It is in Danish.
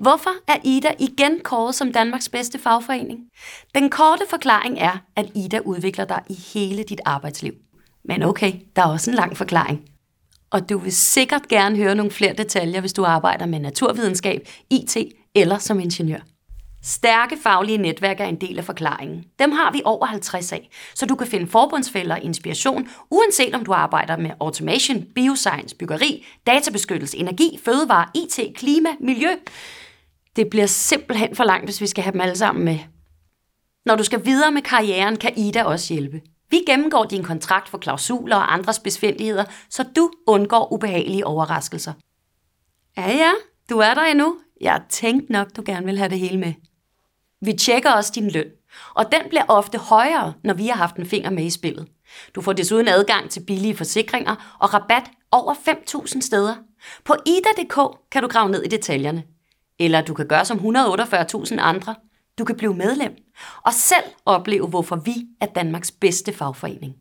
Hvorfor er Ida igen kåret som Danmarks bedste fagforening? Den korte forklaring er, at Ida udvikler dig i hele dit arbejdsliv. Men okay, der er også en lang forklaring. Og du vil sikkert gerne høre nogle flere detaljer, hvis du arbejder med naturvidenskab, IT eller som ingeniør. Stærke faglige netværk er en del af forklaringen. Dem har vi over 50 af, så du kan finde forbundsfælder og inspiration, uanset om du arbejder med automation, bioscience, byggeri, databeskyttelse, energi, fødevare, IT, klima, miljø. Det bliver simpelthen for langt, hvis vi skal have dem alle sammen med. Når du skal videre med karrieren, kan Ida også hjælpe. Vi gennemgår din kontrakt for klausuler og andre besvindeligheder, så du undgår ubehagelige overraskelser. Ja, ja, du er der endnu. Jeg tænkte nok, du gerne vil have det hele med. Vi tjekker også din løn, og den bliver ofte højere, når vi har haft en finger med i spillet. Du får desuden adgang til billige forsikringer og rabat over 5.000 steder. På ida.dk kan du grave ned i detaljerne. Eller du kan gøre som 148.000 andre. Du kan blive medlem og selv opleve, hvorfor vi er Danmarks bedste fagforening.